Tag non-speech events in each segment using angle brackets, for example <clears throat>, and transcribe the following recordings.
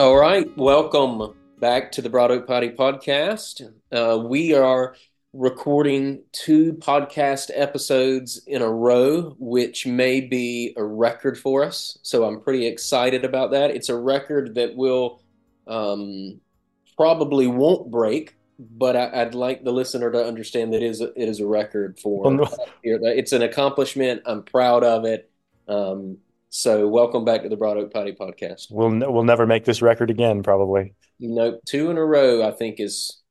All right, welcome back to the Broad Oak Piety podcast. Uh, we are recording two podcast episodes in a row, which may be a record for us. So I'm pretty excited about that. It's a record that will um, probably won't break, but I, would like the listener to understand that it is a, it is a record for. Well, no. It's an accomplishment. I'm proud of it. Um, so, welcome back to the Broad Oak Piety podcast. We'll we'll never make this record again, probably. Nope, two in a row. I think is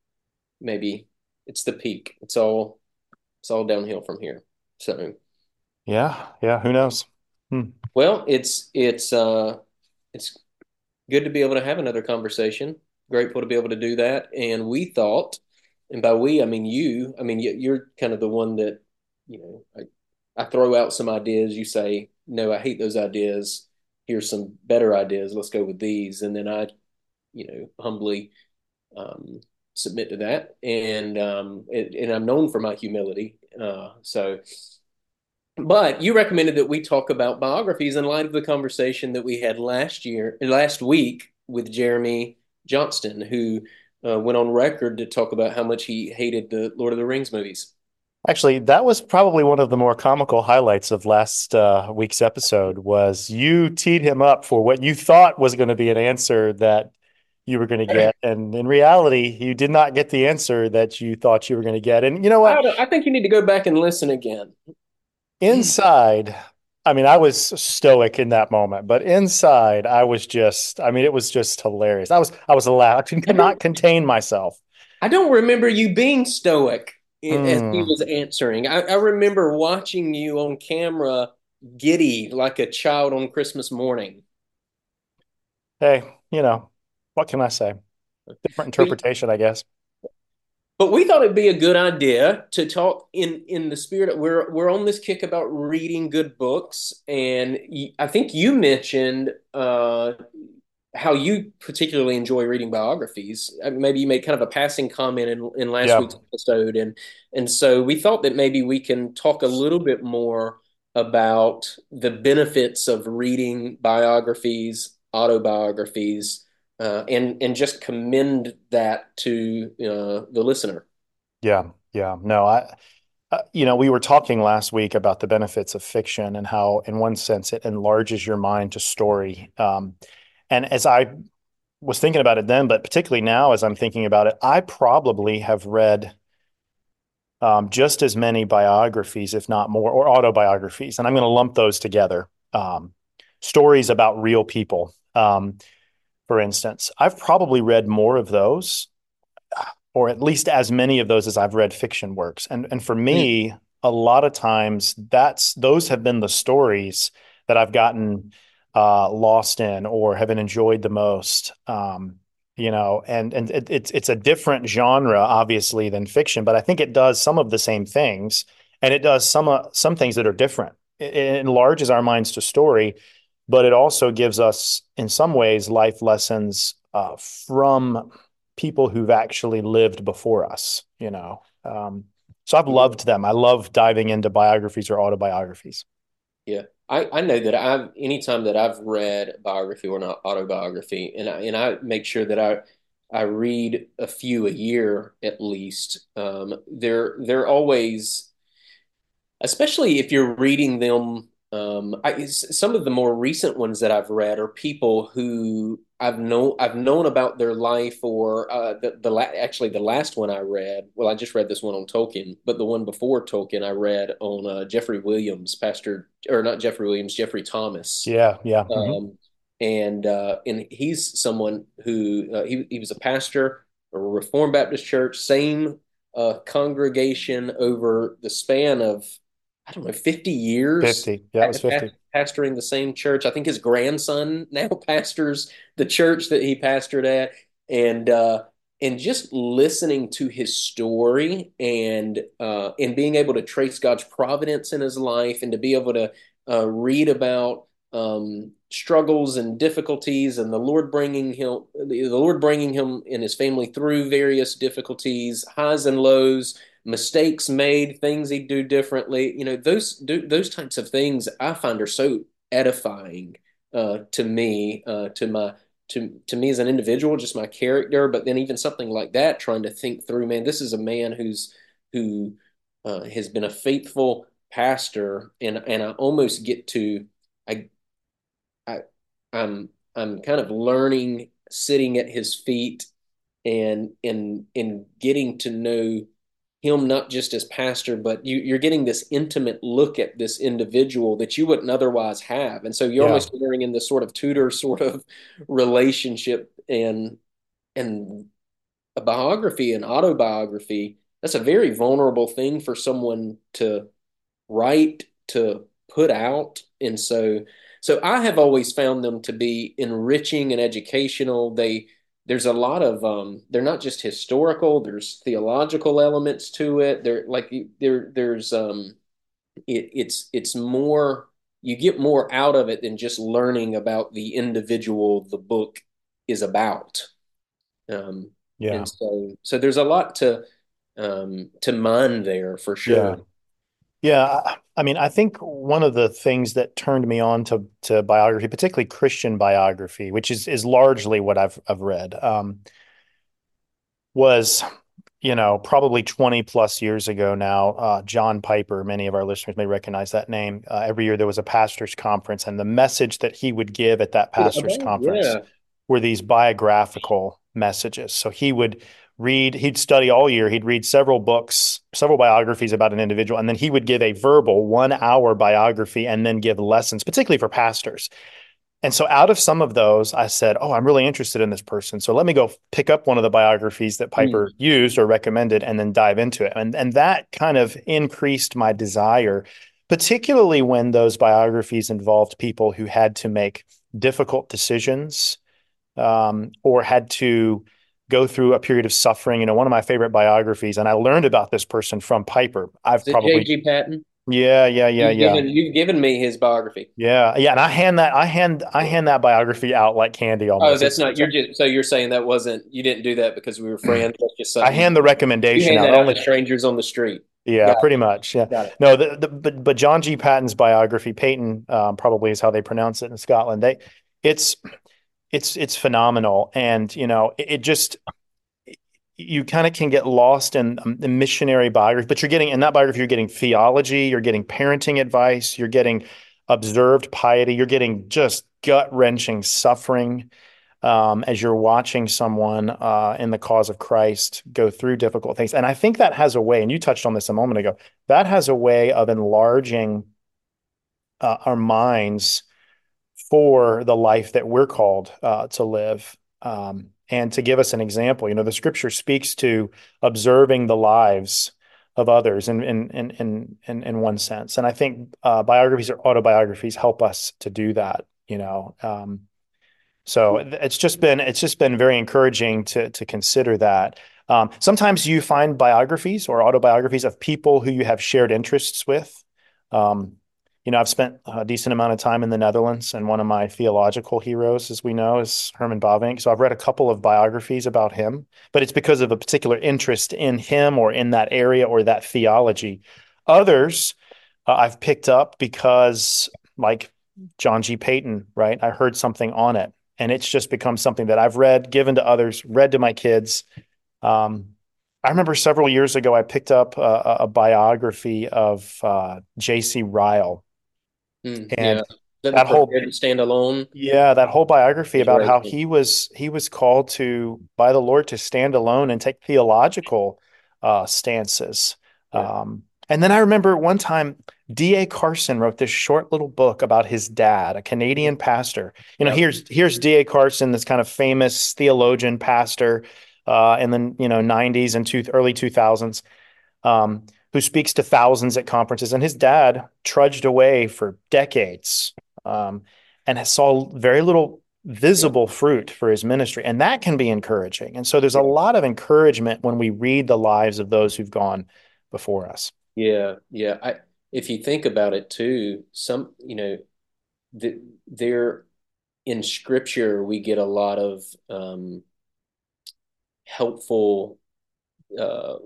maybe it's the peak. It's all it's all downhill from here. So, yeah, yeah. Who knows? Hmm. Well, it's it's uh it's good to be able to have another conversation. Grateful to be able to do that. And we thought, and by we I mean you. I mean you're kind of the one that you know. I, I throw out some ideas. You say no, I hate those ideas. Here's some better ideas. Let's go with these. And then I, you know, humbly um, submit to that. And um, it, and I'm known for my humility. Uh, so, but you recommended that we talk about biographies in light of the conversation that we had last year, last week with Jeremy Johnston, who uh, went on record to talk about how much he hated the Lord of the Rings movies. Actually, that was probably one of the more comical highlights of last uh, week's episode. Was you teed him up for what you thought was going to be an answer that you were going to get, and in reality, you did not get the answer that you thought you were going to get. And you know what? I, I think you need to go back and listen again. Inside, I mean, I was stoic in that moment, but inside, I was just, I mean, it was just hilarious. I was, I was allowed, I could not contain myself. I don't remember you being stoic mm. as he hmm. was answering. I, I remember watching you on camera giddy like a child on Christmas morning. Hey, you know, what can I say? Different interpretation, I guess. But we thought it'd be a good idea to talk in in the spirit. Of, we're we're on this kick about reading good books, and I think you mentioned uh, how you particularly enjoy reading biographies. Maybe you made kind of a passing comment in, in last yeah. week's episode, and and so we thought that maybe we can talk a little bit more about the benefits of reading biographies, autobiographies, uh, and and just commend that to uh, the listener. Yeah, yeah, no, I. Uh, you know, we were talking last week about the benefits of fiction and how, in one sense, it enlarges your mind to story. Um, and as I was thinking about it then, but particularly now as I'm thinking about it, I probably have read um, just as many biographies, if not more, or autobiographies. And I'm going to lump those together. Um, stories about real people. Um, for instance, I've probably read more of those, or at least as many of those as I've read fiction works. And and for me, a lot of times that's those have been the stories that I've gotten uh, lost in or haven't enjoyed the most. Um, you know, and and it, it's it's a different genre, obviously, than fiction, but I think it does some of the same things, and it does some uh, some things that are different. It, it enlarges our minds to story, but it also gives us, in some ways, life lessons uh, from people who've actually lived before us. You know, um, so I've loved them. I love diving into biographies or autobiographies. Yeah, I, I know that I've anytime that I've read biography or not autobiography, and I and I make sure that I I read a few a year at least. Um, they're they're always, especially if you're reading them. Um, I, some of the more recent ones that I've read are people who I've known I've known about their life or uh, the the la- actually the last one I read. Well, I just read this one on Tolkien, but the one before Tolkien I read on uh, Jeffrey Williams, Pastor or not Jeffrey Williams, Geoffrey Thomas. Yeah, yeah. Um, mm-hmm. And uh, and he's someone who uh, he he was a pastor, a Reformed Baptist church, same uh, congregation over the span of I don't know, 50 years. 50. Yeah, it was 50. Pastoring the same church. I think his grandson <laughs> now pastors the church that he pastored at. And, uh, and just listening to his story and uh, and being able to trace God's providence in his life and to be able to uh, read about um, struggles and difficulties and the Lord bringing him the Lord bringing him and his family through various difficulties, highs and lows, mistakes made, things he'd do differently. You know, those do, those types of things I find are so edifying uh, to me, uh, to my to to me as an individual, just my character, but then even something like that, trying to think through, man, this is a man who's who uh, has been a faithful pastor, and and I almost get to I I I'm I'm kind of learning sitting at his feet and and and getting to know him not just as pastor, but you, you're getting this intimate look at this individual that you wouldn't otherwise have. And so you're yeah. almost entering in this sort of tutor <laughs> sort of relationship and and a biography and autobiography. That's a very vulnerable thing for someone to write, to put out. And so so I have always found them to be enriching and educational. They there's a lot of um, they're not just historical there's theological elements to it. They're like there there's um it, it's it's more you get more out of it than just learning about the individual the book is about. Um yeah. and so so there's a lot to um to mine there for sure. Yeah. Yeah, I mean, I think one of the things that turned me on to to biography, particularly Christian biography, which is is largely what I've I've read, um, was you know probably 20 plus years ago now uh, john piper many of our listeners may recognize that name uh, every year there was a pastors conference and the message that he would give at that pastors conference yeah. were these biographical messages so he would read he'd study all year. He'd read several books several biographies about an individual and then he would give a verbal one hour biography and then give lessons particularly for pastors. And so out of some of those i said oh i'm really interested in this person. So let me go pick up one of the biographies that piper mm. used or recommended and then dive into it. And, and that kind of increased my desire particularly when those biographies involved people who had to make difficult decisions um, or had to go through a period of suffering. You know, one of my favorite biographies, and I learned about this person from Piper. I've probably J.G. Paton. Yeah, yeah, yeah, you've yeah. Given, you've given me his biography. Yeah, yeah, and I hand that I hand I hand that biography out like candy. Almost. Oh, that's not. You're just so you're saying that wasn't you didn't do that because we were friends. just I hand the recommendation out, out only strangers on the street. Yeah, Got pretty it. much. Yeah. No, the, the, but but John G. Paton's biography, Peyton um, probably is how they pronounce it in Scotland. They, it's it's it's phenomenal, and you know it, it just you kind of can get lost in um, the missionary biography, but you're getting in that biography, you're getting theology, you're getting parenting advice, you're getting observed piety, you're getting just gut wrenching suffering um, as you're watching someone uh, in the cause of Christ go through difficult things. And I think that has a way, and you touched on this a moment ago, that has a way of enlarging uh, our minds for the life that we're called uh, to live. Um, and to give us an example, you know, the scripture speaks to observing the lives of others in in in in in, one sense. And I think uh, biographies or autobiographies help us to do that. You know, um, so it's just been it's just been very encouraging to to consider that. Um, sometimes you find biographies or autobiographies of people who you have shared interests with. Um, you know, I've spent a decent amount of time in the Netherlands, and one of my theological heroes, as we know, is Herman Bavinck. So I've read a couple of biographies about him, but it's because of a particular interest in him or in that area or that theology. Others uh, I've picked up because, like John G. Paton, right? I heard something on it, and it's just become something that I've read, given to others, read to my kids. Um, I remember several years ago, I picked up a, a biography of uh, J.C. Ryle Mm, and yeah. that, that whole standalone. Yeah, that whole biography about right. how he was he was called to by the Lord to stand alone and take theological uh, stances. Yeah. Um, and then I remember one time D.A. Carson wrote this short little book about his dad, a Canadian pastor. You know, here's here's D.A. Carson, this kind of famous theologian pastor uh, in the you know 90s and two, early 2000s. Um, who speaks to thousands at conferences. And his dad trudged away for decades um, and saw very little visible fruit for his ministry. And that can be encouraging. And so there's a lot of encouragement when we read the lives of those who've gone before us. Yeah. Yeah. I, if you think about it too, some, you know, the, there in scripture, we get a lot of um, helpful uh,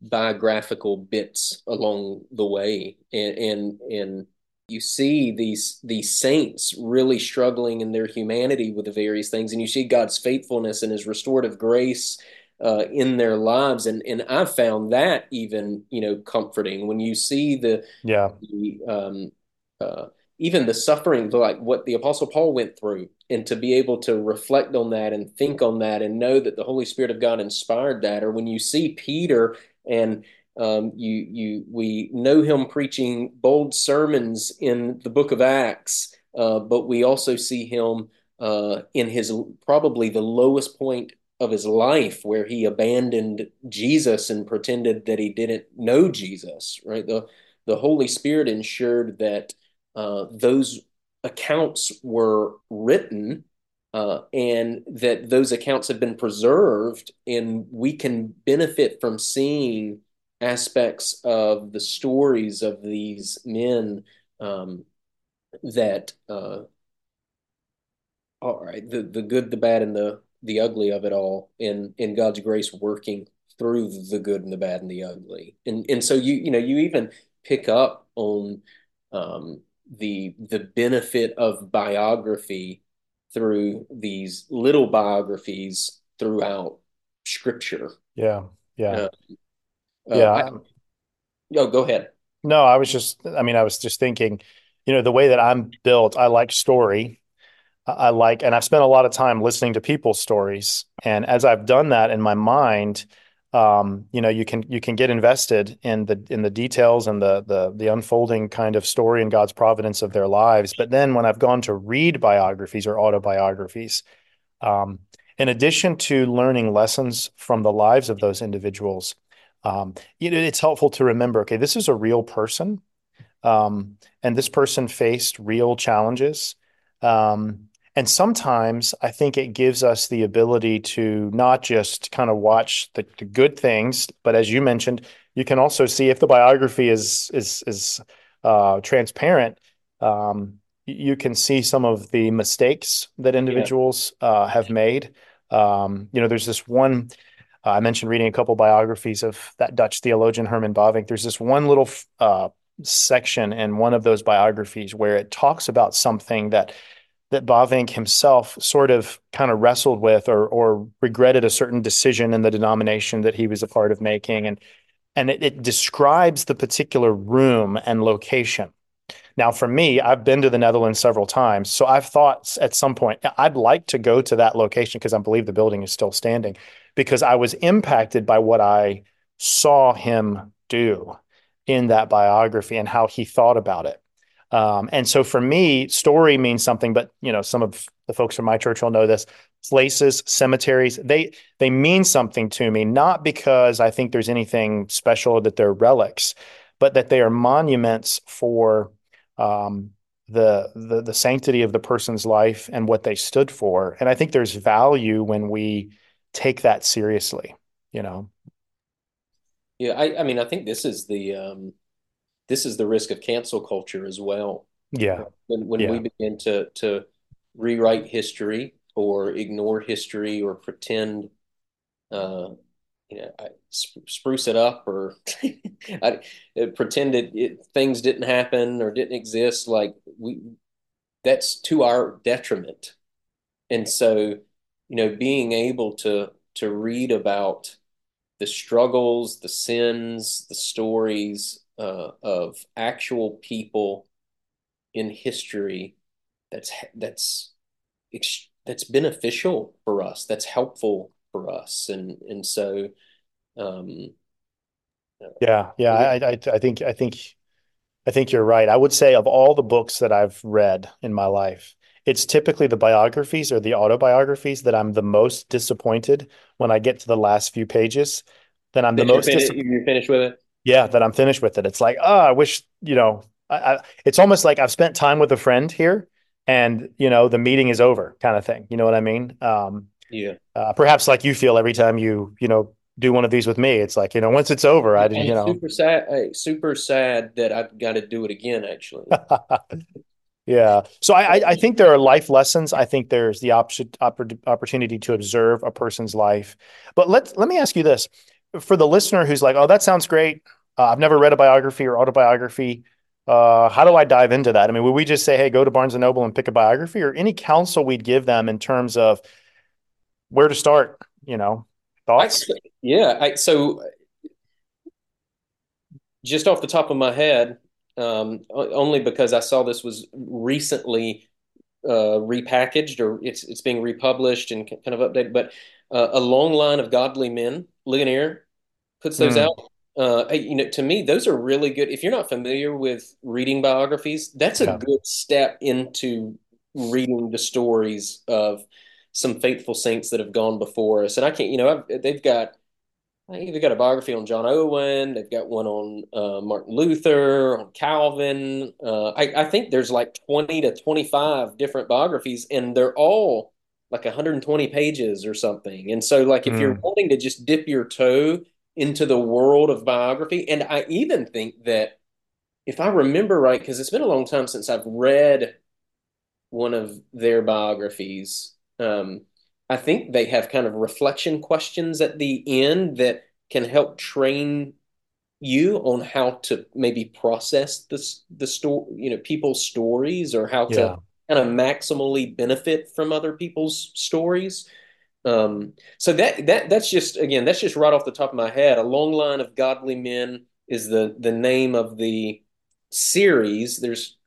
biographical bits along the way, and and and you see these these saints really struggling in their humanity with the various things, and you see God's faithfulness and His restorative grace uh, in their lives, and and I've found that even you know comforting when you see the yeah. the, um, uh, even the suffering like what the Apostle Paul went through, and to be able to reflect on that and think on that and know that the Holy Spirit of God inspired that, or when you see Peter and um, you you we know him preaching bold sermons in the Book of Acts, uh, but we also see him uh, in his probably the lowest point of his life where he abandoned Jesus and pretended that he didn't know Jesus. Right, the the Holy Spirit ensured that uh, those accounts were written uh, and that those accounts have been preserved, and we can benefit from seeing aspects of the stories of these men um, that uh, all right the the good the bad and the the ugly of it all in in God's grace working through the good and the bad and the ugly. And and so you you know you even pick up on um, the the benefit of biography through these little biographies throughout scripture yeah yeah uh, uh, yeah. I, no, go ahead. No, I was just, I mean, I was just thinking, you know, the way that I'm built, I like story. I like, and I've spent a lot of time listening to people's stories. And as I've done that in my mind, um, you know, you can you can get invested in the in the details and the the the unfolding kind of story and God's providence of their lives. But then when I've gone to read biographies or autobiographies, um, in addition to learning lessons from the lives of those individuals, um, you know, it's helpful to remember, okay, this is a real person. Um, and this person faced real challenges. Um, and sometimes I think it gives us the ability to not just kind of watch the, the, good things, but as you mentioned, you can also see if the biography is is is uh, transparent. Um, you can see some of the mistakes that individuals yeah. uh, have made. Um, you know, there's this one uh, I mentioned reading a couple biographies of that Dutch theologian Herman Bavinck. There's this one little uh, section in one of those biographies where it talks about something that that Bavinck himself sort of kind of wrestled with or or regretted a certain decision in the denomination that he was a part of making and and it, it describes the particular room and location now, for me, I've been to the Netherlands several times. So I've thought at some point, I'd like to go to that location because I believe the building is still standing because I was impacted by what I saw him do in that biography and how he thought about it. Um, and so for me, story means something, but you know, some of the folks from my church will know this. Places, cemeteries, they they mean something to me, not because I think there's anything special that they're relics, but that they are monuments for um, the, the the sanctity of the person's life and what they stood for. And I think there's value when we take that seriously. You know. Yeah, I, I mean, I think this is the um, this is the risk of cancel culture as well. Yeah. When when yeah. we begin to to rewrite history or ignore history or pretend uh, you know, I, spruce it up or <laughs> I, pretend it, it, things didn't happen or didn't exist. Like we, that's to our detriment. And so, you know, being able to to read about the struggles, the sins, the stories uh, of actual people in history, that's that's that's beneficial for us. That's helpful for us. And and so, um, yeah, yeah, I, I, I think I think I think you're right. I would say of all the books that I've read in my life, it's typically the biographies or the autobiographies that I'm the most disappointed when I get to the last few pages. Then I'm the most you're, you're finished with it. Yeah, that I'm finished with it. It's like, oh, I wish you know. I, I, it's almost like I've spent time with a friend here, and you know the meeting is over, kind of thing. You know what I mean? Um, yeah. Uh, perhaps like you feel every time you, you know, do one of these with me. It's like, you know, once it's over, I, didn't you know, super sad, super sad that I've got to do it again, actually. <laughs> yeah. So I, I think there are life lessons. I think there's the option, opportunity to observe a person's life. But let let me ask you this: for the listener who's like, "Oh, that sounds great. Uh, I've never read a biography or autobiography. Uh, how do I dive into that? I mean, would we just say, hey, go to Barnes and Noble and pick a biography, or any counsel we'd give them in terms of where to start? You know, I thoughts? yeah, I so just off the top of my head, um, only because I saw this was recently uh, repackaged or it's it's being republished and kind of updated. But uh, a long line of godly men, Ligonier puts those Mm, out. Uh, you know, to me, those are really good. If you're not familiar with reading biographies, that's a yeah. good step into reading the stories of some faithful saints that have gone before us. And I can't, you know, I've, they've got They've got a biography on John Owen. They've got one on uh, Martin Luther, on Calvin. Uh, I, I think there's like 20 to 25 different biographies, and they're all like 120 pages or something. And so, like, if you're Mm, wanting to just dip your toe into the world of biography, and I even think that if I remember right, because it's been a long time since I've read one of their biographies. Um, I think they have kind of reflection questions at the end that can help train you on how to maybe process this the story, you know, people's stories or how to yeah. Kind of maximally benefit from other people's stories. Um, so that that that's just again, that's just right off the top of my head. A long line of godly men is the the name of the series. There's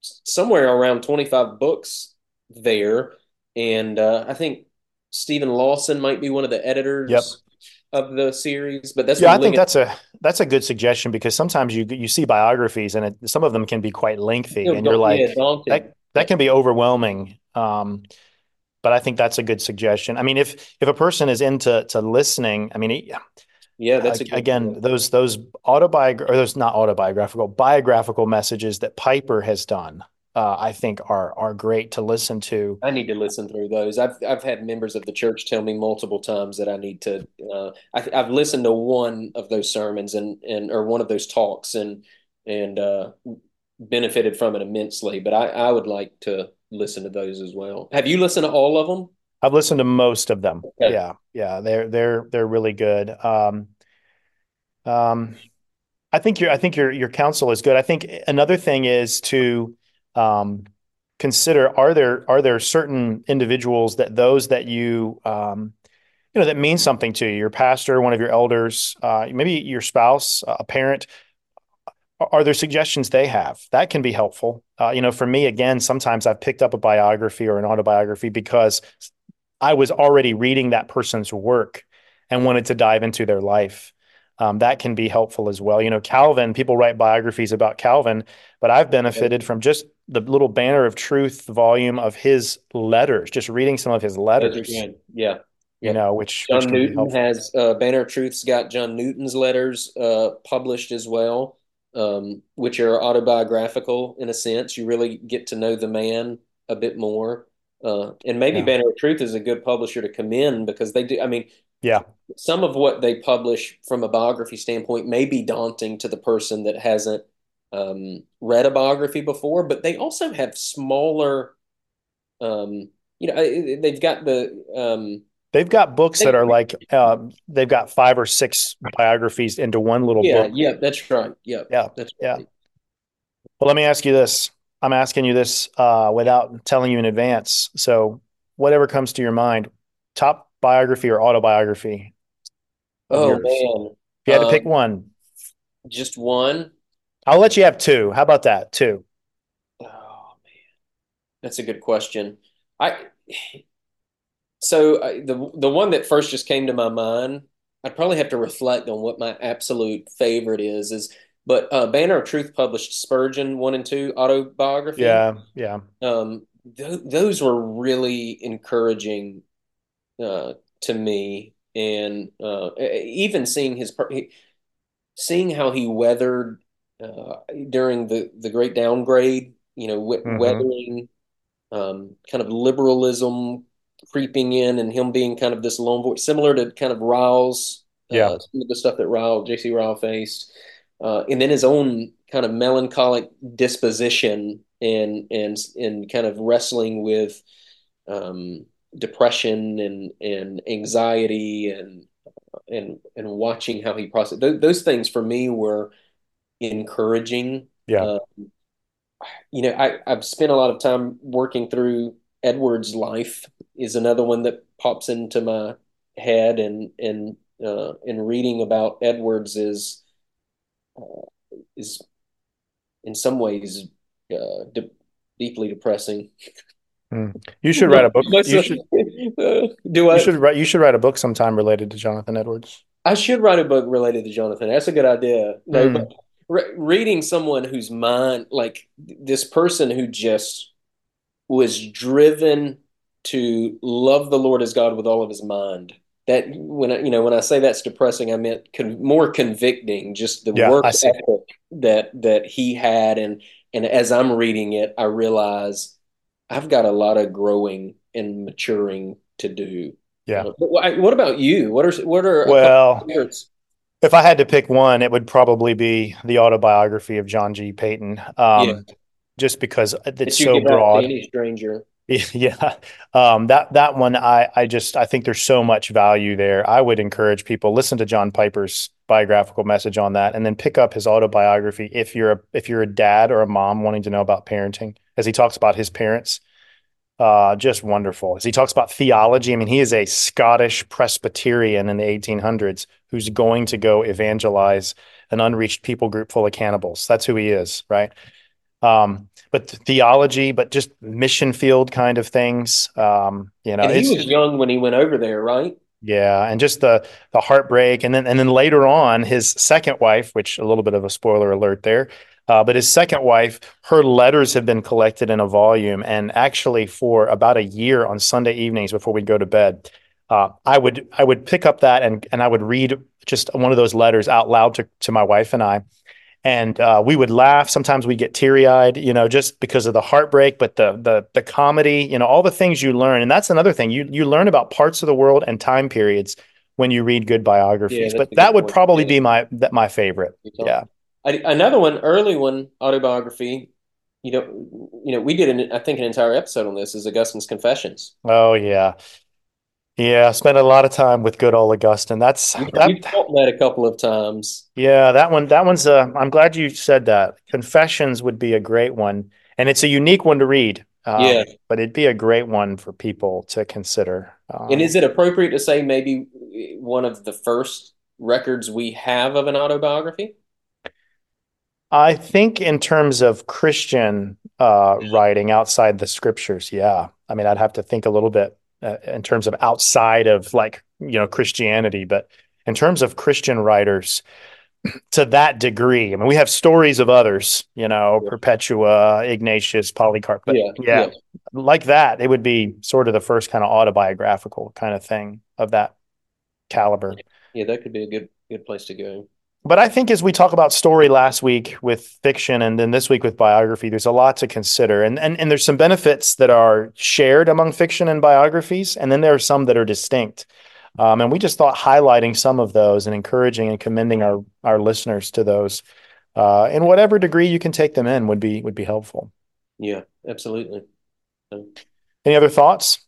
somewhere around 25 books there. And uh, I think Steven Lawson might be one of the Yep. editors of the series, but that's Yeah, I think that's a that's a good suggestion because sometimes you you see biographies and it, some of them can be quite lengthy, and you're like that that can be overwhelming. Um, but I think that's a good suggestion. I mean, if if a person is into to listening, I mean, Yeah, uh, that's a good again, point. those those autobiog or those not autobiographical biographical messages that Piper has done, uh, I think are are great to listen to. I need to listen through those. I've I've had members of the church tell me multiple times that I need to. Uh, I, I've listened to one of those sermons and and or one of those talks and and uh, benefited from it immensely. But I I would like to listen to those as well. Have you listened to all of them? I've listened to most of them. Okay. Yeah, yeah, they're they're they're really good. Um, um, I think your I think your your counsel is good. I think another thing is to um, consider are there are there certain individuals that those that you um, you know that mean something to you, your pastor, one of your elders, uh, maybe your spouse, a parent. Are there suggestions they have that can be helpful? Uh, you know, for me, again, sometimes I've picked up a biography or an autobiography because I was already reading that person's work and wanted to dive into their life. Um, that can be helpful as well. You know, Calvin, people write biographies about Calvin, but I've benefited from just the little banner of truth volume of his letters, just reading some of his letters, good. Yeah. you know, which which John be Newton has uh, Banner of Truth's got John Newton's letters uh, published as well, um, which are autobiographical in a sense. You really get to know the man a bit more. Uh, and maybe Yeah. Banner of Truth is a good publisher to come in because they do. I mean, Yeah. some of what they publish from a biography standpoint may be daunting to the person that hasn't um, read a biography before, but they also have smaller. Um, you know, they've got the um, They've got books that are like uh, they've got five or six biographies into one little yeah, book. yeah, that's right. Yeah, Yeah. that's Yeah. right. Well, let me ask you this. I'm asking you this uh, without telling you in advance. So, whatever comes to your mind, top biography or autobiography Oh yours. man, If you had to pick um, one, just one. I'll let you have two. How about that? Two. Oh man, that's a good question. I so I, the the one that first just came to my mind, I'd probably have to reflect on what my absolute favorite is. Is but uh, Banner of Truth published Spurgeon one and two autobiography. Yeah. Yeah. Um, th those were really encouraging uh, to me, and uh, even seeing his per- seeing how he weathered uh, during the the Great Downgrade. You know, we hmm weathering um, kind of liberalism creeping in, and him being kind of this lone voice, similar to kind of Ryle's Yeah. uh, some of the stuff that Ryle, J.C. Ryle faced, uh, and then his own kind of melancholic disposition and and and kind of wrestling with um, depression and and anxiety and and and watching how he processed those, those things for me were encouraging Yeah. Um, you know, I, I've spent a lot of time working through Edward's life is another one that pops into my head and and uh, and reading about Edwards is uh, is in some ways uh, de deeply depressing. Mm. You should write a book. <laughs> You should do I? You should write. You should write a book sometime related to Jonathan Edwards. I should write a book related to Jonathan. That's a good idea. No, Mm. re reading someone whose mind, like this person who just was driven to love the Lord as God with all of his mind. That when I, you know when I say that's depressing, I meant con more convicting. Just the Yeah, work ethic that that he had, and and as I'm reading it, I realize I've got a lot of growing and maturing to do. Yeah. Uh, what about you? What are what are Well, if I had to pick one, it would probably be the autobiography of John G. Paton. Um, Yeah. Just because it's so give out to broad. any stranger? <laughs> Yeah. Um, that that one I I just I think there's so much value there. I would encourage people listen to John Piper's biographical message on that and then pick up his autobiography if you're a if you're a dad or a mom wanting to know about parenting as he talks about his parents. Uh, just wonderful. As he talks about theology, I mean, he is a Scottish Presbyterian in the 1800s who's going to go evangelize an unreached people group full of cannibals. That's who he is, right? Um, but theology, but just mission field kind of things. Um, you know, And he was young when he went over there, right? yeah, and just the the heartbreak, and then and then later on, his second wife, which a little bit of a spoiler alert there, uh, but his second wife, her letters have been collected in a volume, and actually for about a year on Sunday evenings before we'd go to bed, uh, I would I would pick up that and and I would read just one of those letters out loud to to my wife and I, and uh, we would laugh. Sometimes we get teary eyed, you know, just because of the heartbreak, but the the the comedy, you know, all the things you learn, and that's another thing you you learn about parts of the world and time periods when you read good biographies. that's but a that would point. probably Yeah. be my that my favorite. Yeah. I, another one, early one, autobiography. You know, you know, we did an, I think an entire episode on this is Augustine's Confessions. Oh yeah. Yeah, I spent a lot of time with good old Augustine. That's You, that. you've taught that a couple of times. Yeah, that one. That one's. Uh, I'm glad you said that. Confessions would be a great one, and it's a unique one to read. Um, Yeah. but it'd be a great one for people to consider. Um, And is it appropriate to say maybe one of the first records we have of an autobiography? I think in terms of Christian uh, writing outside the scriptures, yeah. I mean, I'd have to think a little bit uh, in terms of outside of like, you know, Christianity, but in terms of Christian writers <clears throat> to that degree, I mean, we have stories of others, you know, Yeah. Perpetua, Ignatius, Polycarp, but Yeah, yeah, yeah. like that, it would be sort of the first kind of autobiographical kind of thing of that caliber. Yeah, that could be a good good place to go. But I think as we talk about story last week with fiction and then this week with biography, there's a lot to consider. And, and, and there's some benefits that are shared among fiction and biographies, and then there are some that are distinct. Um, and we just thought highlighting some of those and encouraging and commending our, our listeners to those uh, in whatever degree you can take them in would be would be helpful. Yeah, absolutely. Any other thoughts?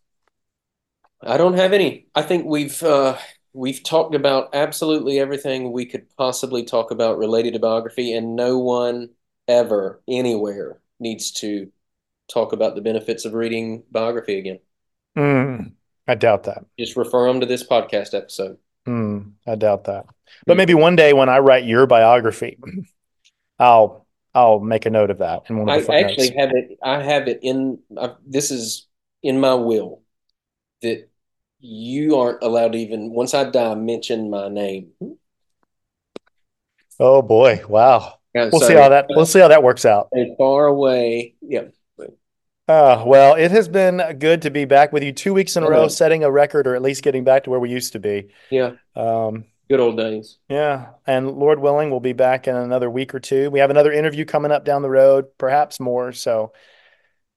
I don't have any. I think we've uh, we've talked about absolutely everything we could possibly talk about related to biography, and no one ever anywhere needs to talk about the benefits of reading biography again. Mm, I doubt that. Just refer them to this podcast episode. Mm, I doubt that. But maybe one day when I write your biography, <clears throat> I'll I'll make a note of that in one of I actually have it. I have it in. I, this is in my will that you aren't allowed to even once I die mention my name. Oh boy, wow. Yeah, We'll so see how that we'll see how that works out. far away. Yeah, Uh, well, it has been good to be back with you two weeks in a row, setting a record or at least getting back to where we used to be. yeah. Um, Good old days. yeah, and Lord willing, we'll be back in another week or two. We have another interview coming up down the road, perhaps more. So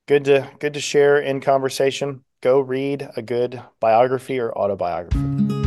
good to good to share in conversation. Go read a good biography or autobiography.